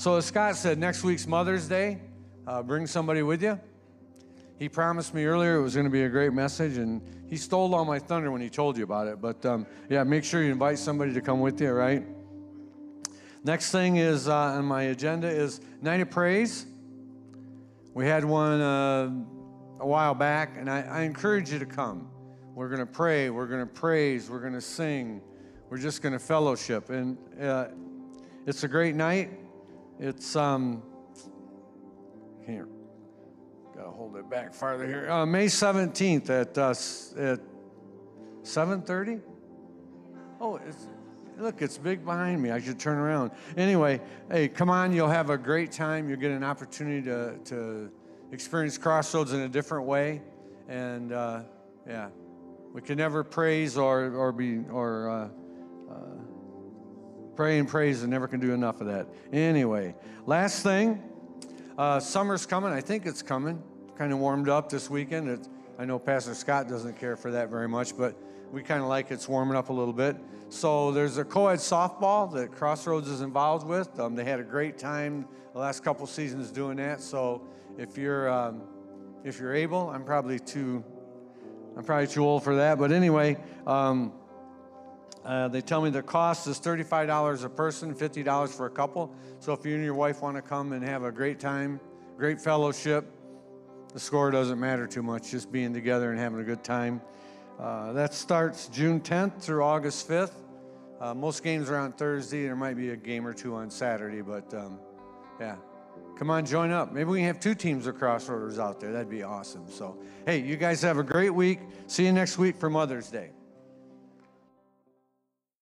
So, as Scott said, next week's Mother's Day. Uh, bring somebody with you. He promised me earlier it was going to be a great message, and he stole all my thunder when he told you about it. But um, yeah, make sure you invite somebody to come with you, right? Next thing is uh, on my agenda is Night of Praise. We had one uh, a while back, and I, I encourage you to come. We're going to pray, we're going to praise, we're going to sing, we're just going to fellowship. And uh, it's a great night. It's, um, here, got to hold it back farther here. Uh, May 17th at, uh, at 7.30? Oh, it's, look, it's big behind me. I should turn around. Anyway, hey, come on. You'll have a great time. You'll get an opportunity to, to experience Crossroads in a different way. And uh, yeah, we can never praise or, or be, or uh, uh, pray and praise and never can do enough of that. Anyway, last thing uh, summer's coming. I think it's coming. Kind of warmed up this weekend. I know Pastor Scott doesn't care for that very much, but we kind of like it's warming up a little bit. So there's a co-ed softball that Crossroads is involved with. Um, they had a great time the last couple seasons doing that. So if you're um, if you're able, I'm probably too I'm probably too old for that. But anyway, um, uh, they tell me the cost is $35 a person, $50 for a couple. So if you and your wife want to come and have a great time, great fellowship, the score doesn't matter too much, just being together and having a good time. Uh, that starts June 10th through August 5th. Uh, most games are on Thursday. There might be a game or two on Saturday, but um, yeah. Come on, join up. Maybe we can have two teams of Crossroaders out there. That'd be awesome. So, hey, you guys have a great week. See you next week for Mother's Day.